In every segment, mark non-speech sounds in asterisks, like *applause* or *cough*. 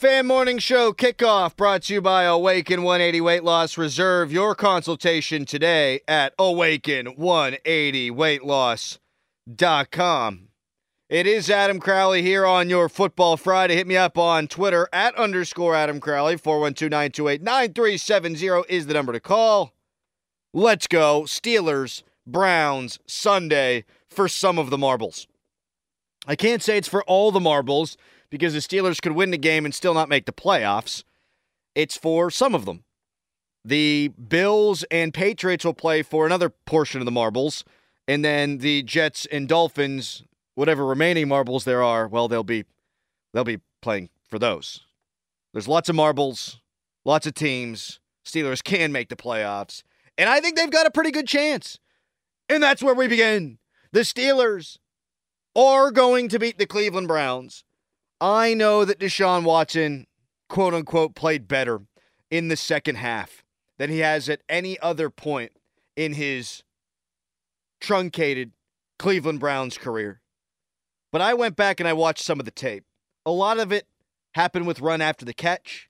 Fan Morning Show kickoff brought to you by Awaken 180 Weight Loss. Reserve your consultation today at awaken180weightloss.com. It is Adam Crowley here on your Football Friday. Hit me up on Twitter at underscore Adam Crowley. 412 928 9370 is the number to call. Let's go. Steelers, Browns, Sunday for some of the marbles. I can't say it's for all the marbles because the Steelers could win the game and still not make the playoffs. It's for some of them. The Bills and Patriots will play for another portion of the marbles, and then the Jets and Dolphins, whatever remaining marbles there are, well, they'll be they'll be playing for those. There's lots of marbles, lots of teams. Steelers can make the playoffs, and I think they've got a pretty good chance. And that's where we begin. The Steelers are going to beat the Cleveland Browns. I know that Deshaun Watson, quote unquote, played better in the second half than he has at any other point in his truncated Cleveland Browns career. But I went back and I watched some of the tape. A lot of it happened with run after the catch.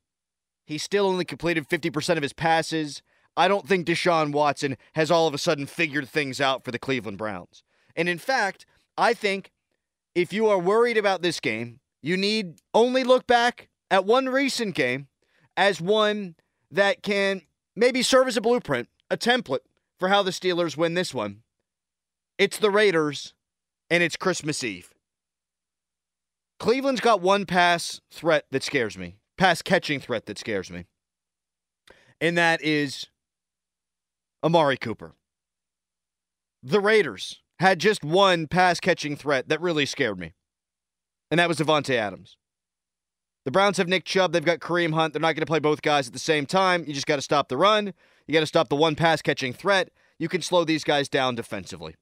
He still only completed 50% of his passes. I don't think Deshaun Watson has all of a sudden figured things out for the Cleveland Browns. And in fact, I think if you are worried about this game, you need only look back at one recent game as one that can maybe serve as a blueprint, a template for how the Steelers win this one. It's the Raiders, and it's Christmas Eve. Cleveland's got one pass threat that scares me, pass catching threat that scares me, and that is Amari Cooper. The Raiders had just one pass catching threat that really scared me and that was Davante Adams. The Browns have Nick Chubb. They've got Kareem Hunt. They're not going to play both guys at the same time. You just got to stop the run. You got to stop the one pass catching threat. You can slow these guys down defensively.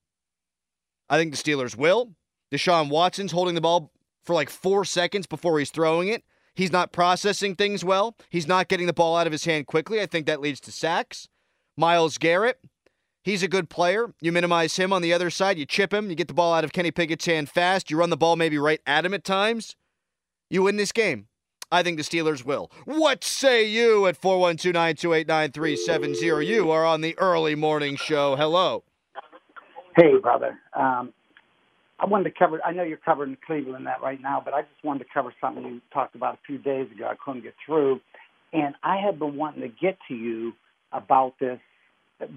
I think the Steelers will. Deshaun Watson's holding the ball for like four seconds before he's throwing it. He's not processing things well. He's not getting the ball out of his hand quickly. I think that leads to sacks. Myles Garrett, He's a good player. You minimize him on the other side. You chip him. You get the ball out of Kenny Pickett's hand fast. You run the ball maybe right at him at times. You win this game. I think the Steelers will. What say you at 412 928 9370? You are on the early morning show. Hello. Hey, brother. Um, I wanted to cover, I know you're covering Cleveland that right now, but I just wanted to cover something you talked about a few days ago. I couldn't get through. And I have been wanting to get to you about this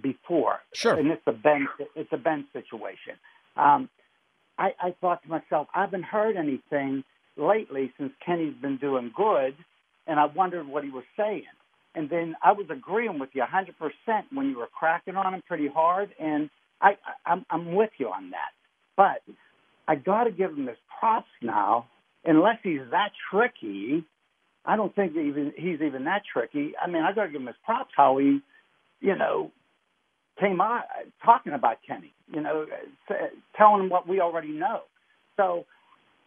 before. Sure. And it's a Ben it's a Ben situation. Um, I, I thought to myself, I haven't heard anything lately since Kenny's been doing good, and I wondered what he was saying. And then I was agreeing with you 100% when you were cracking on him pretty hard, and I, I I'm, I'm with you on that. But I got to give him his props now, unless he's that tricky. I don't think even he's even that tricky. I mean, I got to give him his props how he, you know, came on talking about Kenny, you know, telling him what we already know. So,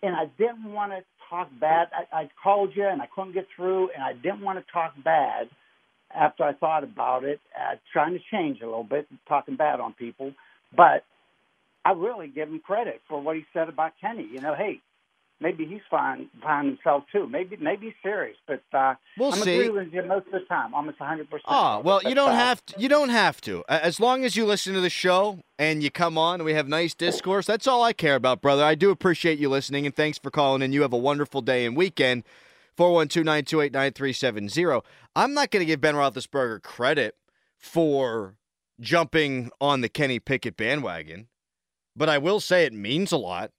and I didn't want to talk bad. I, I called you and I couldn't get through, and I didn't want to talk bad after I thought about it, uh, trying to change a little bit, talking bad on people. But I really give him credit for what he said about Kenny. You know, hey, maybe he's fine fine himself too. Maybe maybe he's serious, but uh, we'll I'm see. agreeing with you most of the time, almost 100. percent Oh well, you don't have to. You don't have to. As long as you listen to the show and you come on and we have nice discourse, that's all I care about, brother. I do appreciate you listening and thanks for calling. And you have a wonderful day and weekend. 412-928-9370. I'm not going to give Ben Roethlisberger credit for jumping on the Kenny Pickett bandwagon, but I will say it means a lot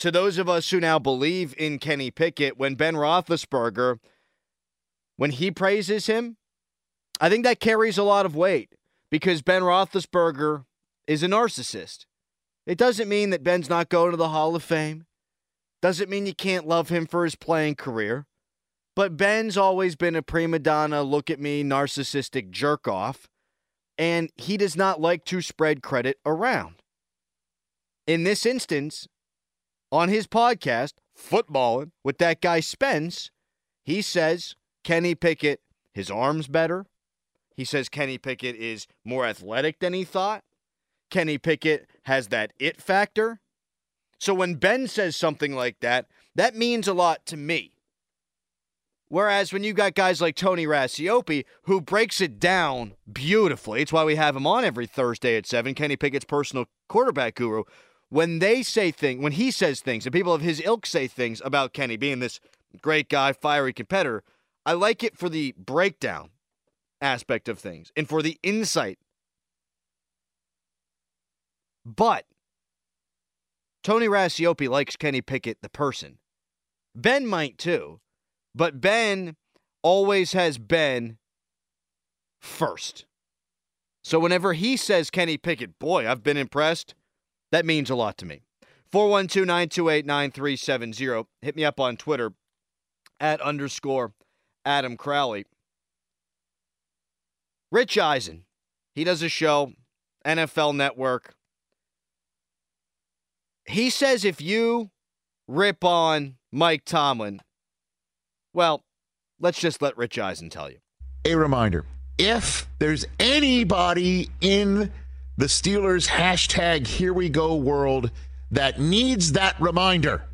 to those of us who now believe in Kenny Pickett, when Ben Roethlisberger, when he praises him, I think that carries a lot of weight because Ben Roethlisberger is a narcissist. It doesn't mean that Ben's not going to the Hall of Fame. Doesn't mean you can't love him for his playing career. But Ben's always been a prima donna, look at me, narcissistic jerk off. And he does not like to spread credit around. In this instance, on his podcast, Footbahlin, with that guy Spence, he says Kenny Pickett, his arm's better. He says Kenny Pickett is more athletic than he thought. Kenny Pickett has that it factor. So when Ben says something like that, that means a lot to me. Whereas when you got guys like Tony Racioppi, who breaks it down beautifully, it's why we have him on every Thursday at 7, Kenny Pickett's personal quarterback guru. When they say things, when he says things, and people of his ilk say things about Kenny being this great guy, fiery competitor, I like it for the breakdown aspect of things and for the insight. But Tony Racioppi likes Kenny Pickett, the person. Ben might too. But Ben always has been first. So whenever he says Kenny Pickett, boy, I've been impressed, that means a lot to me. 412 928 9370. Hit me up on Twitter at underscore Adam Crowley. Rich Eisen, he does a show, NFL Network. He says if you rip on Mike Tomlin, well, let's just let Rich Eisen tell you. A reminder if there's anybody in the Steelers hashtag here we go world that needs that reminder,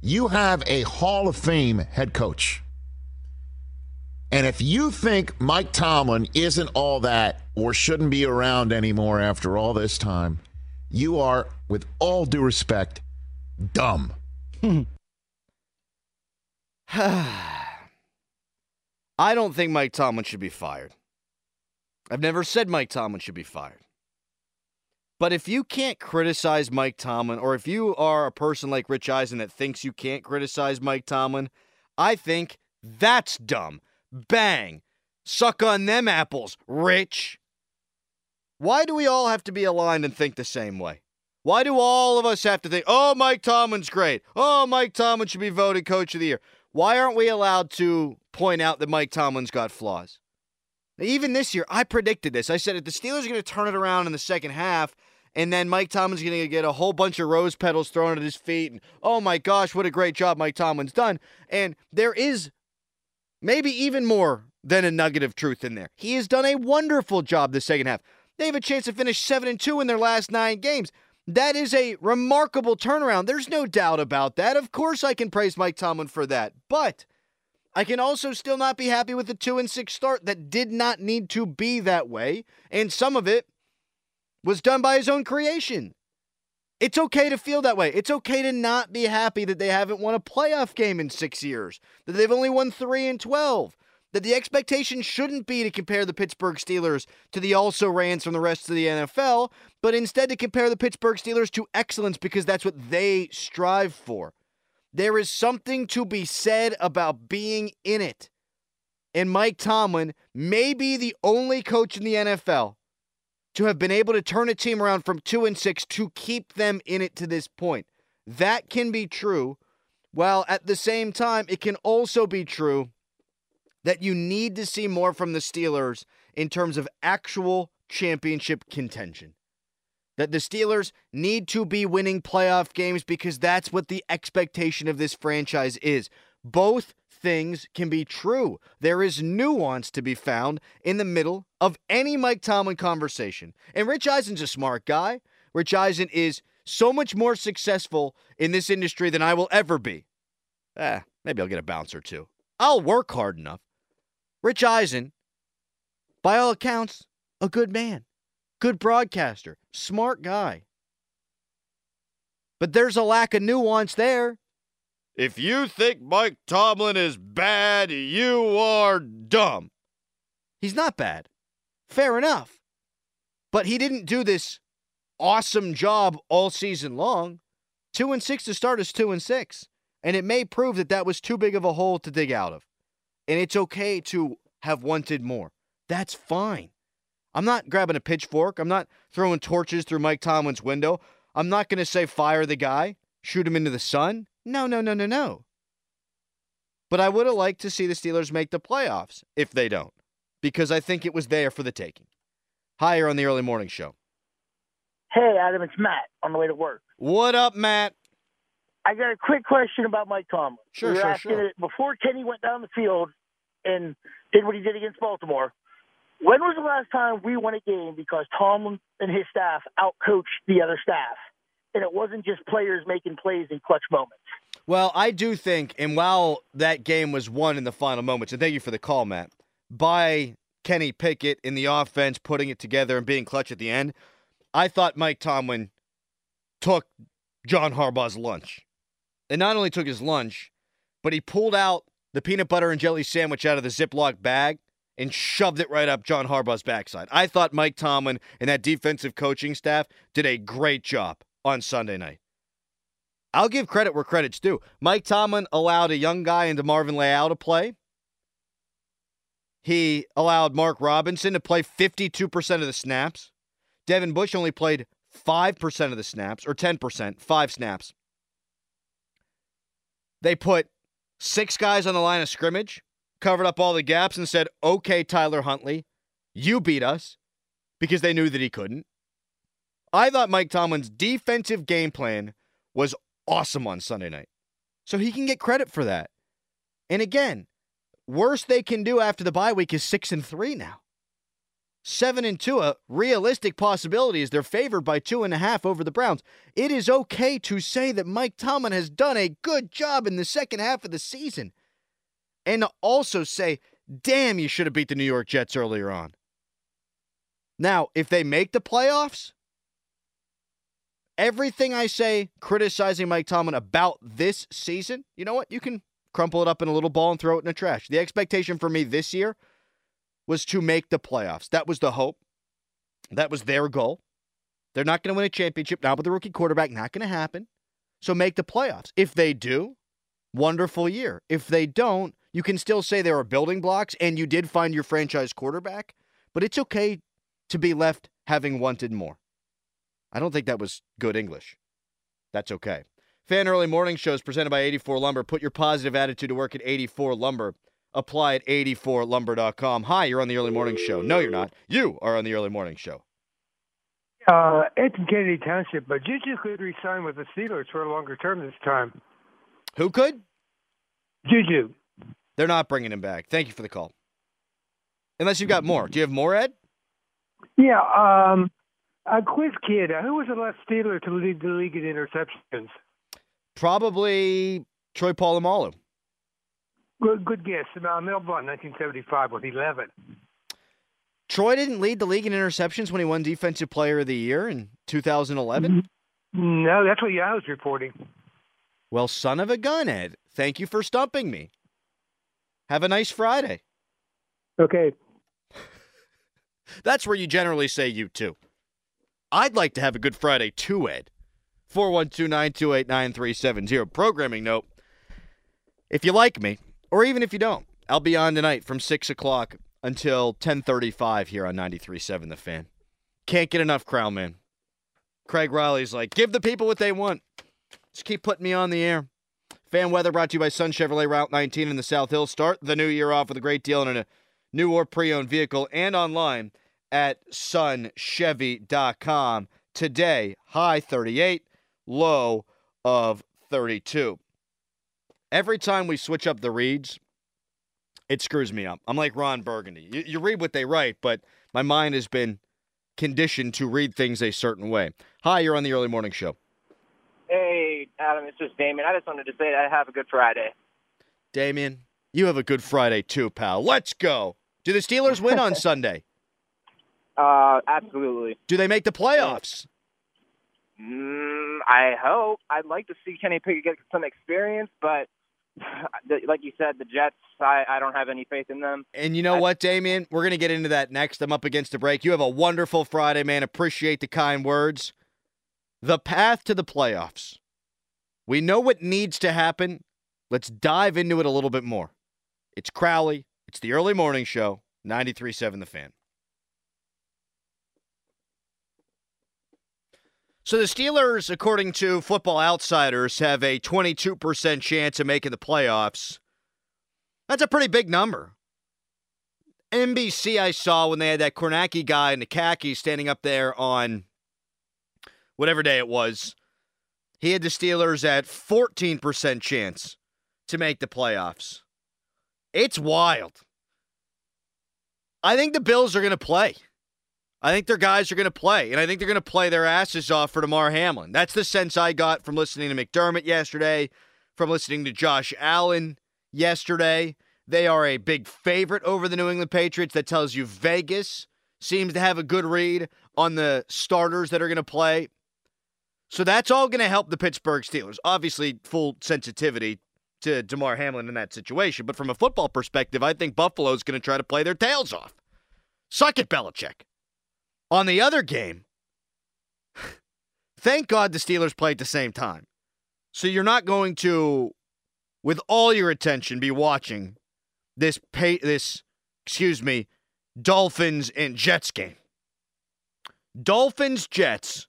you have a Hall of Fame head coach. And if you think Mike Tomlin isn't all that or shouldn't be around anymore after all this time, you are, with all due respect, dumb. *sighs* I don't think Mike Tomlin should be fired. I've never said Mike Tomlin should be fired. But if you can't criticize Mike Tomlin, or if you are a person like Rich Eisen that thinks you can't criticize Mike Tomlin, I think that's dumb. Bang. Suck on them apples, Rich. Why do we all have to be aligned and think the same way? Why do all of us have to think, oh, Mike Tomlin's great. Oh, Mike Tomlin should be voted coach of the year. Why aren't we allowed to point out that Mike Tomlin's got flaws? Even this year, I predicted this. I said if the Steelers are going to turn it around in the second half, and then Mike Tomlin's going to get a whole bunch of rose petals thrown at his feet, and oh my gosh, what a great job Mike Tomlin's done. And there is maybe even more than a nugget of truth in there. He has done a wonderful job the second half. They have a chance to finish 7 and 2 in their last 9 games. That is a remarkable turnaround. There's no doubt about that. Of course, I can praise Mike Tomlin for that. But I can also still not be happy with the 2 and 6 start that did not need to be that way. And some of it was done by his own creation. It's okay to feel that way. It's okay to not be happy that they haven't won a playoff game in six years, that they've only won 3 and 12 that the expectation shouldn't be to compare the Pittsburgh Steelers to the also rans from the rest of the NFL, but instead to compare the Pittsburgh Steelers to excellence because that's what they strive for. There is something to be said about being in it. And Mike Tomlin may be the only coach in the NFL to have been able to turn a team around from 2 and 6 to keep them in it to this point. That can be true, while at the same time it can also be true that you need to see more from the Steelers in terms of actual championship contention. That the Steelers need to be winning playoff games because that's what the expectation of this franchise is. Both things can be true. There is nuance to be found in the middle of any Mike Tomlin conversation. And Rich Eisen's a smart guy. Rich Eisen is so much more successful in this industry than I will ever be. Eh, maybe I'll get a bounce or two. I'll work hard enough. Rich Eisen, by all accounts, a good man, good broadcaster, smart guy. But there's a lack of nuance there. If you think Mike Tomlin is bad, you are dumb. He's not bad. Fair enough. But he didn't do this awesome job all season long. Two and six to start is two and six. And it may prove that that was too big of a hole to dig out of. And it's okay to have wanted more. That's fine. I'm not grabbing a pitchfork. I'm not throwing torches through Mike Tomlin's window. I'm not going to say fire the guy, shoot him into the sun. No, no, no, no, no. But I would have liked to see the Steelers make the playoffs if they don't, because I think it was there for the taking. Higher on the early morning show. Hey, Adam, it's Matt on the way to work. What up, Matt? I got a quick question about Mike Tomlin. Sure, we were sure, asking sure. It, before Kenny went down the field and did what he did against Baltimore, when was the last time we won a game because Tom and his staff outcoached the other staff? And it wasn't just players making plays in clutch moments. Well, I do think, and while that game was won in the final moments, and thank you for the call, Matt, by Kenny Pickett in the offense, putting it together and being clutch at the end, I thought Mike Tomlin took John Harbaugh's lunch. And not only took his lunch, but he pulled out the peanut butter and jelly sandwich out of the Ziploc bag and shoved it right up John Harbaugh's backside. I thought Mike Tomlin and that defensive coaching staff did a great job on Sunday night. I'll give credit where credit's due. Mike Tomlin allowed a young guy in DeMarvin Leal to play. He allowed Mark Robinson to play 52% of the snaps. Devin Bush only played 5% of the snaps, or 10%, five snaps. They put six guys on the line of scrimmage, covered up all the gaps, and said, okay, Tyler Huntley, you beat us because they knew that he couldn't. I thought Mike Tomlin's defensive game plan was awesome on Sunday night. So he can get credit for that. And again, worst they can do after the bye week is six and three now. Seven and two, a realistic possibility is they're favored by two and a half over the Browns. It is okay to say that Mike Tomlin has done a good job in the second half of the season. And to also say, damn, you should have beat the New York Jets earlier on. Now, if they make the playoffs, everything I say criticizing Mike Tomlin about this season, you know what? You can crumple it up in a little ball and throw it in the trash. The expectation for me this year was to make the playoffs. That was the hope. That was their goal. They're not going to win a championship now with the rookie quarterback. Not going to happen. So make the playoffs. If they do, wonderful year. If they don't, you can still say there are building blocks and you did find your franchise quarterback, but it's okay to be left having wanted more. I don't think that was good English. That's okay. Fan Early Morning Shows presented by 84 Lumber. Put your positive attitude to work at 84 Lumber. Apply at 84lumber.com. Hi, you're on the Early Morning Show. No, you're not. You are on the Early Morning Show. Uh, it's Kennedy Township, but Juju could resign with the Steelers for a longer term this time. Who could? Juju. They're not bringing him back. Thank you for the call. Unless you've got more. Do you have more, Ed? Yeah. Um, a quiz kid. Who was the last Steeler to lead the league in interceptions? Probably Troy Polamalu. Good, good guess. Uh, Mel Blount, 1975, with 11. Troy didn't lead the league in interceptions when he won Defensive Player of the Year in 2011? No, that's what Yahoo's reporting. Well, son of a gun, Ed. Thank you for stumping me. Have a nice Friday. Okay. *laughs* That's where you generally say you too. I'd like to have a good Friday too, Ed. 412 928 9370. Programming note if you like me, or even if you don't, I'll be on tonight from 6 o'clock until 1035 here on 93.7 The Fan. Can't get enough Crown Man. Craig Riley's like, give the people what they want. Just keep putting me on the air. Fan weather brought to you by Sun Chevrolet Route 19 in the South Hills. Start the new year off with a great deal on a new or pre-owned vehicle and online at sunchevy.com. Today, high 38, low of 32. Every time we switch up the reads, it screws me up. I'm like Ron Burgundy. You, you read what they write, but my mind has been conditioned to read things a certain way. Hi, you're on the early morning show. Adam, it's just Damien. I just wanted to say that I have a good Friday. Damien, you have a good Friday too, pal. Let's go. Do the Steelers win on *laughs* Sunday? Uh, absolutely. Do they make the playoffs? Mm, I hope. I'd like to see Kenny Pickett get some experience, but *sighs* like you said, the Jets, I, I don't have any faith in them. And you know I, what, Damien? We're going to get into that next. I'm up against the break. You have a wonderful Friday, man. Appreciate the kind words. The path to the playoffs. We know what needs to happen. Let's dive into it a little bit more. It's Crowley. It's the early morning show, 93.7 The Fan. So the Steelers, according to Football Outsiders, have a 22% chance of making the playoffs. That's a pretty big number. NBC, I saw when they had that Kornacki guy in the khaki standing up there on whatever day it was. He had the Steelers at 14% chance to make the playoffs. It's wild. I think the Bills are going to play. I think their guys are going to play, and I think they're going to play their asses off for Damar Hamlin. That's the sense I got from listening to McDermott yesterday, from listening to Josh Allen yesterday. They are a big favorite over the New England Patriots. That tells you Vegas seems to have a good read on the starters that are going to play. So that's all going to help the Pittsburgh Steelers. Obviously, full sensitivity to Damar Hamlin in that situation. But from a football perspective, I think Buffalo's going to try to play their tails off. Suck it, Belichick. On the other game, *sighs* thank God the Steelers play at the same time. So you're not going to, with all your attention, be watching this pay this, excuse me, Dolphins and Jets game. Dolphins Jets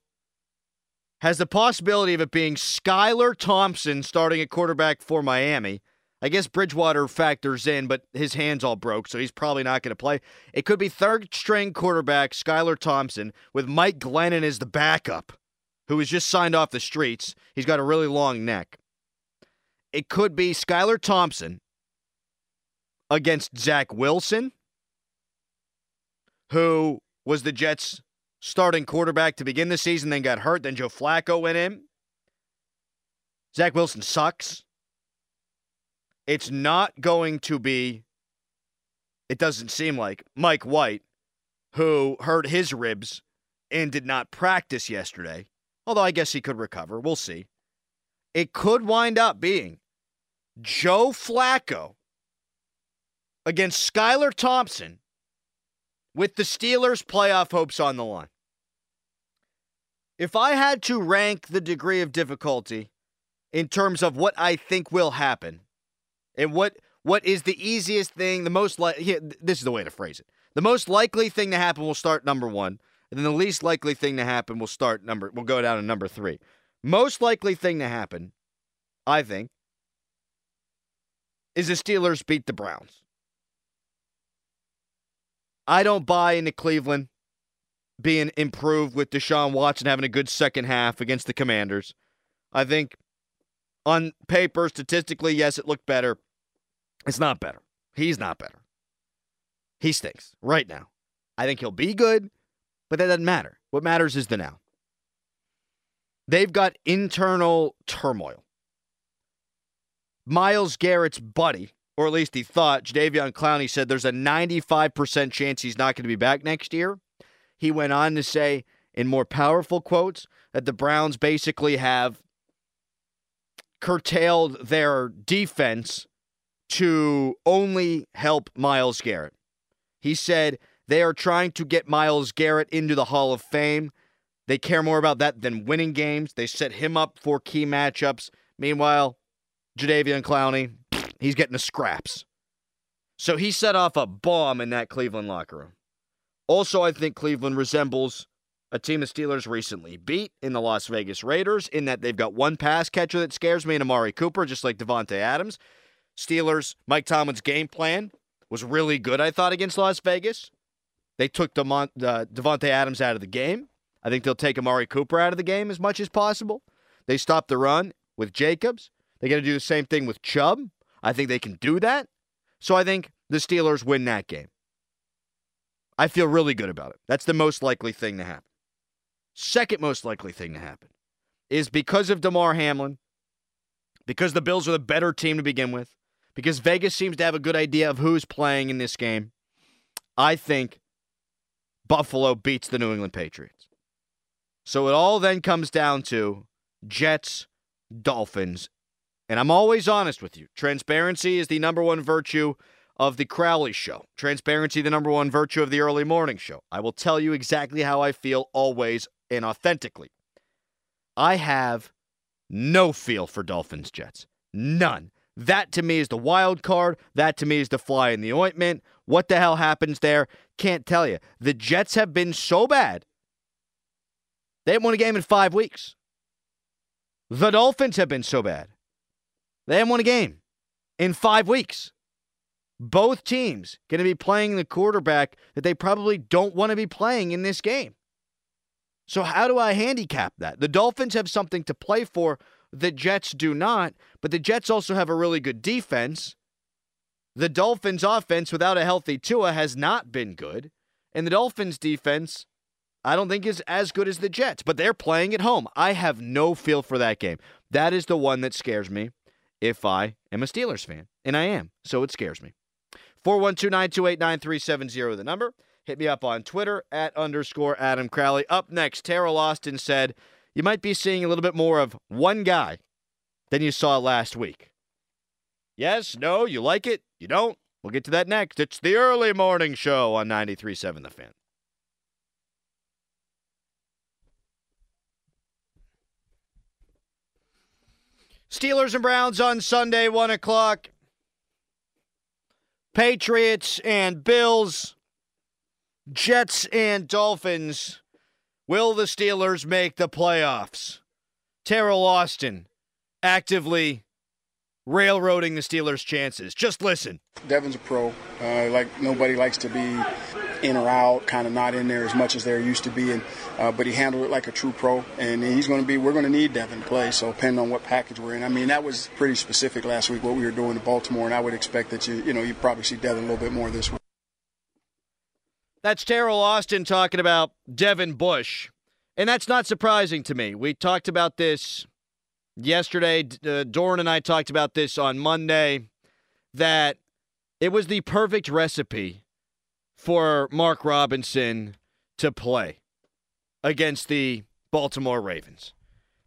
has the possibility of it being Skylar Thompson starting at quarterback for Miami. I guess Bridgewater factors in, but his hands all broke, so he's probably not going to play. It could be third string quarterback Skylar Thompson with Mike Glennon as the backup, who was just signed off the streets. He's got a really long neck. It could be Skylar Thompson against Zach Wilson, who was the Jets' starting quarterback to begin the season, then got hurt. Then Joe Flacco went in. Zach Wilson sucks. It's not going to be, it doesn't seem like, Mike White, who hurt his ribs and did not practice yesterday. Although I guess he could recover. We'll see. It could wind up being Joe Flacco against Skylar Thompson with the Steelers' playoff hopes on the line. If I had to rank the degree of difficulty in terms of what I think will happen and what what is the easiest thing, the most like this is the way to phrase it. The most likely thing to happen will start number 1, and then the least likely thing to happen will start number will go down to number 3. Most likely thing to happen, I think, is the Steelers beat the Browns. I don't buy into Cleveland being improved with Deshaun Watson having a good second half against the Commanders. I think on paper, statistically, yes, it looked better. It's not better. He's not better. He stinks right now. I think he'll be good, but that doesn't matter. What matters is the now. They've got internal turmoil. Myles Garrett's buddy or at least he thought, Jadeveon Clowney said there's a 95% chance he's not going to be back next year. He went on to say, in more powerful quotes, that the Browns basically have curtailed their defense to only help Myles Garrett. He said they are trying to get Myles Garrett into the Hall of Fame. They care more about that than winning games. They set him up for key matchups. Meanwhile, Jadeveon Clowney, He's getting the scraps. So he set off a bomb in that Cleveland locker room. Also, I think Cleveland resembles a team the Steelers recently beat in the Las Vegas Raiders in that they've got one pass catcher that scares me and Amari Cooper, just like Davante Adams. Steelers, Mike Tomlin's game plan was really good, I thought, against Las Vegas. They took Demont, uh, Davante Adams out of the game. I think they'll take Amari Cooper out of the game as much as possible. They stopped the run with Jacobs. They're going to do the same thing with Chubb. I think they can do that. So I think the Steelers win that game. I feel really good about it. That's the most likely thing to happen. Second most likely thing to happen is because of Damar Hamlin, because the Bills are the better team to begin with, because Vegas seems to have a good idea of who's playing in this game. I think Buffalo beats the New England Patriots. So it all then comes down to Jets, Dolphins, and I'm always honest with you. Transparency is the number one virtue of the Crowley show. Transparency, the number one virtue of the early morning show. I will tell you exactly how I feel always and authentically. I have no feel for Dolphins Jets. None. That to me is the wild card. That to me is the fly in the ointment. What the hell happens there? Can't tell you. The Jets have been so bad. They haven't won a game in five weeks. The Dolphins have been so bad. They haven't won a game in five weeks. Both teams going to be playing the quarterback that they probably don't want to be playing in this game. So, how do I handicap that? The Dolphins have something to play for. The Jets do not, but the Jets also have a really good defense. The Dolphins' offense without a healthy Tua has not been good. And the Dolphins' defense, I don't think is as good as the Jets, but they're playing at home. I have no feel for that game. That is the one that scares me. If I am a Steelers fan. And I am, so it scares me. 412 928 9370, the number. Hit me up on Twitter at underscore Adam Crowley. Up next, Teryl Austin said you might be seeing a little bit more of one guy than you saw last week. Yes, no, you like it, you don't. We'll get to that next. It's the early morning show on 93.7 The Fan. Steelers and Browns on Sunday, 1 o'clock. Patriots and Bills. Jets and Dolphins. Will the Steelers make the playoffs? Teryl Austin actively railroading the Steelers' chances. Just listen. Devin's a pro. Uh, like nobody likes to be in or out, kind of not in there as much as they're used to being. Uh, but he handled it like a true pro, and he's going to be. We're going to need Devin to play. So depending on what package we're in, I mean that was pretty specific last week what we were doing to Baltimore, and I would expect that you you know you probably see Devin a little bit more this week. That's Teryl Austin talking about Devin Bush, and that's not surprising to me. We talked about this yesterday. Uh, Doran and I talked about this on Monday. That it was the perfect recipe for Mark Robinson to play against the Baltimore Ravens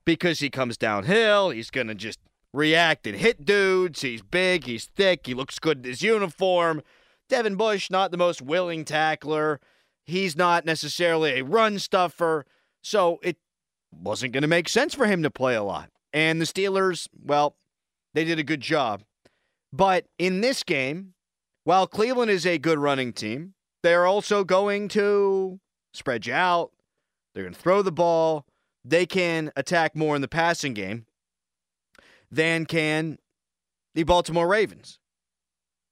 because he comes downhill. He's going to just react and hit dudes. He's big, he's thick, he looks good in his uniform. Devin Bush, not the most willing tackler. He's not necessarily a run stuffer. So it wasn't going to make sense for him to play a lot. And the Steelers, well, they did a good job. But in this game, while Cleveland is a good running team, they're also going to spread you out. They're going to throw the ball. They can attack more in the passing game than can the Baltimore Ravens.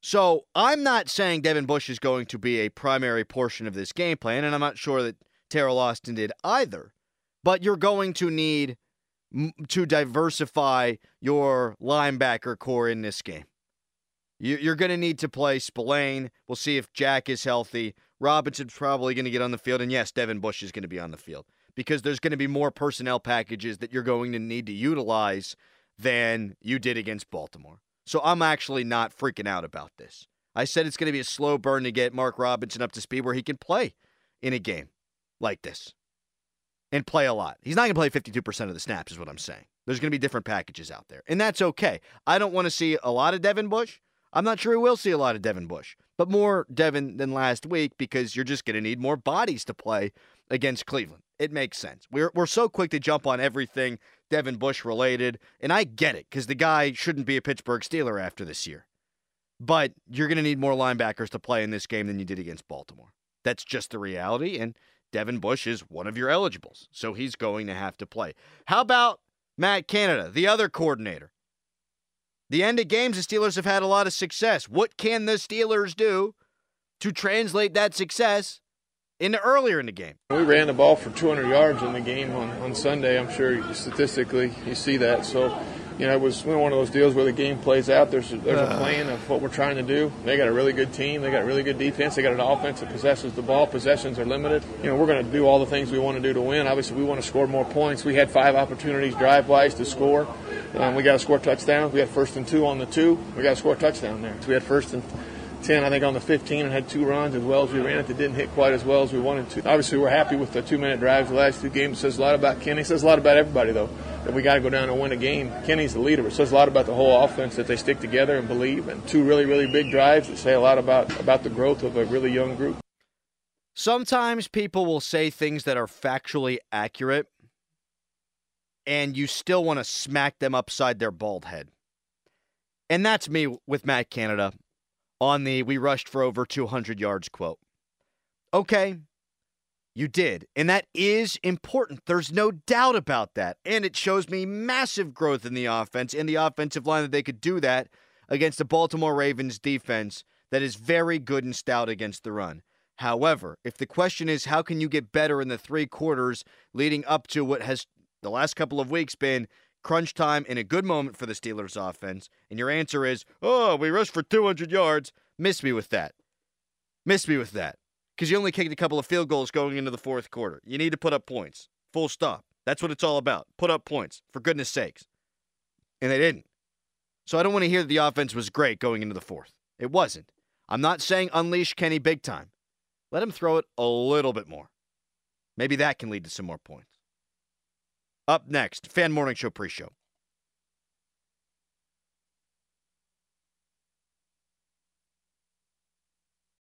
So I'm not saying Devin Bush is going to be a primary portion of this game plan, and I'm not sure that Teryl Austin did either. But you're going to need to diversify your linebacker corps in this game. You're going to need to play Spillane. We'll see if Jack is healthy. Robinson's probably going to get on the field. And yes, Devin Bush is going to be on the field because there's going to be more personnel packages that you're going to need to utilize than you did against Baltimore. So I'm actually not freaking out about this. I said it's going to be a slow burn to get Mark Robinson up to speed where he can play in a game like this and play a lot. He's not going to play 52% of the snaps, is what I'm saying. There's going to be different packages out there, and that's okay. I don't want to see a lot of Devin Bush. I'm not sure we will see a lot of Devin Bush, but more Devin than last week because you're just going to need more bodies to play against Cleveland. It makes sense. We're, we're so quick to jump on everything Devin Bush related, and I get it because the guy shouldn't be a Pittsburgh Steeler after this year. But you're going to need more linebackers to play in this game than you did against Baltimore. That's just the reality, and Devin Bush is one of your eligibles, so he's going to have to play. How about Matt Canada, the other coordinator? The end of games, the Steelers have had a lot of success. What can the Steelers do to translate that success into earlier in the game? We ran the ball for 200 yards in the game on, on Sunday. I'm sure statistically you see that. So, you know, it was one of those deals where the game plays out. There's a, there's a plan of what we're trying to do. They got a really good team. They got really good defense. They got an offense that possesses the ball. Possessions are limited. You know, we're going to do all the things we want to do to win. Obviously, we want to score more points. We had five opportunities drive-wise to score. Um, we got to score touchdowns. We had first and two on the two. We got to score a touchdown there. So we had first and 10, I think, on the 15 and had two runs as well as we ran it. That didn't hit quite as well as we wanted to. Obviously, we're happy with the two minute drives the last two games. It says a lot about Kenny. It says a lot about everybody, though, that we got to go down and win a game. Kenny's the leader. It says a lot about the whole offense that they stick together and believe. And two really, really big drives that say a lot about, about the growth of a really young group. Sometimes people will say things that are factually accurate and you still want to smack them upside their bald head. And that's me with Matt Canada on the we rushed for over 200 yards quote. Okay, you did. And that is important. There's no doubt about that. And it shows me massive growth in the offense and the offensive line that they could do that against the Baltimore Ravens defense that is very good and stout against the run. However, if the question is how can you get better in the three quarters leading up to what has the last couple of weeks been crunch time in a good moment for the Steelers offense, and your answer is, oh, we rushed for 200 yards, miss me with that. Miss me with that. Because you only kicked a couple of field goals going into the fourth quarter. You need to put up points. Full stop. That's what it's all about. Put up points, for goodness sakes. And they didn't. So I don't want to hear that the offense was great going into the fourth. It wasn't. I'm not saying unleash Kenny big time. Let him throw it a little bit more. Maybe that can lead to some more points. Up next, Fan Morning Show pre show.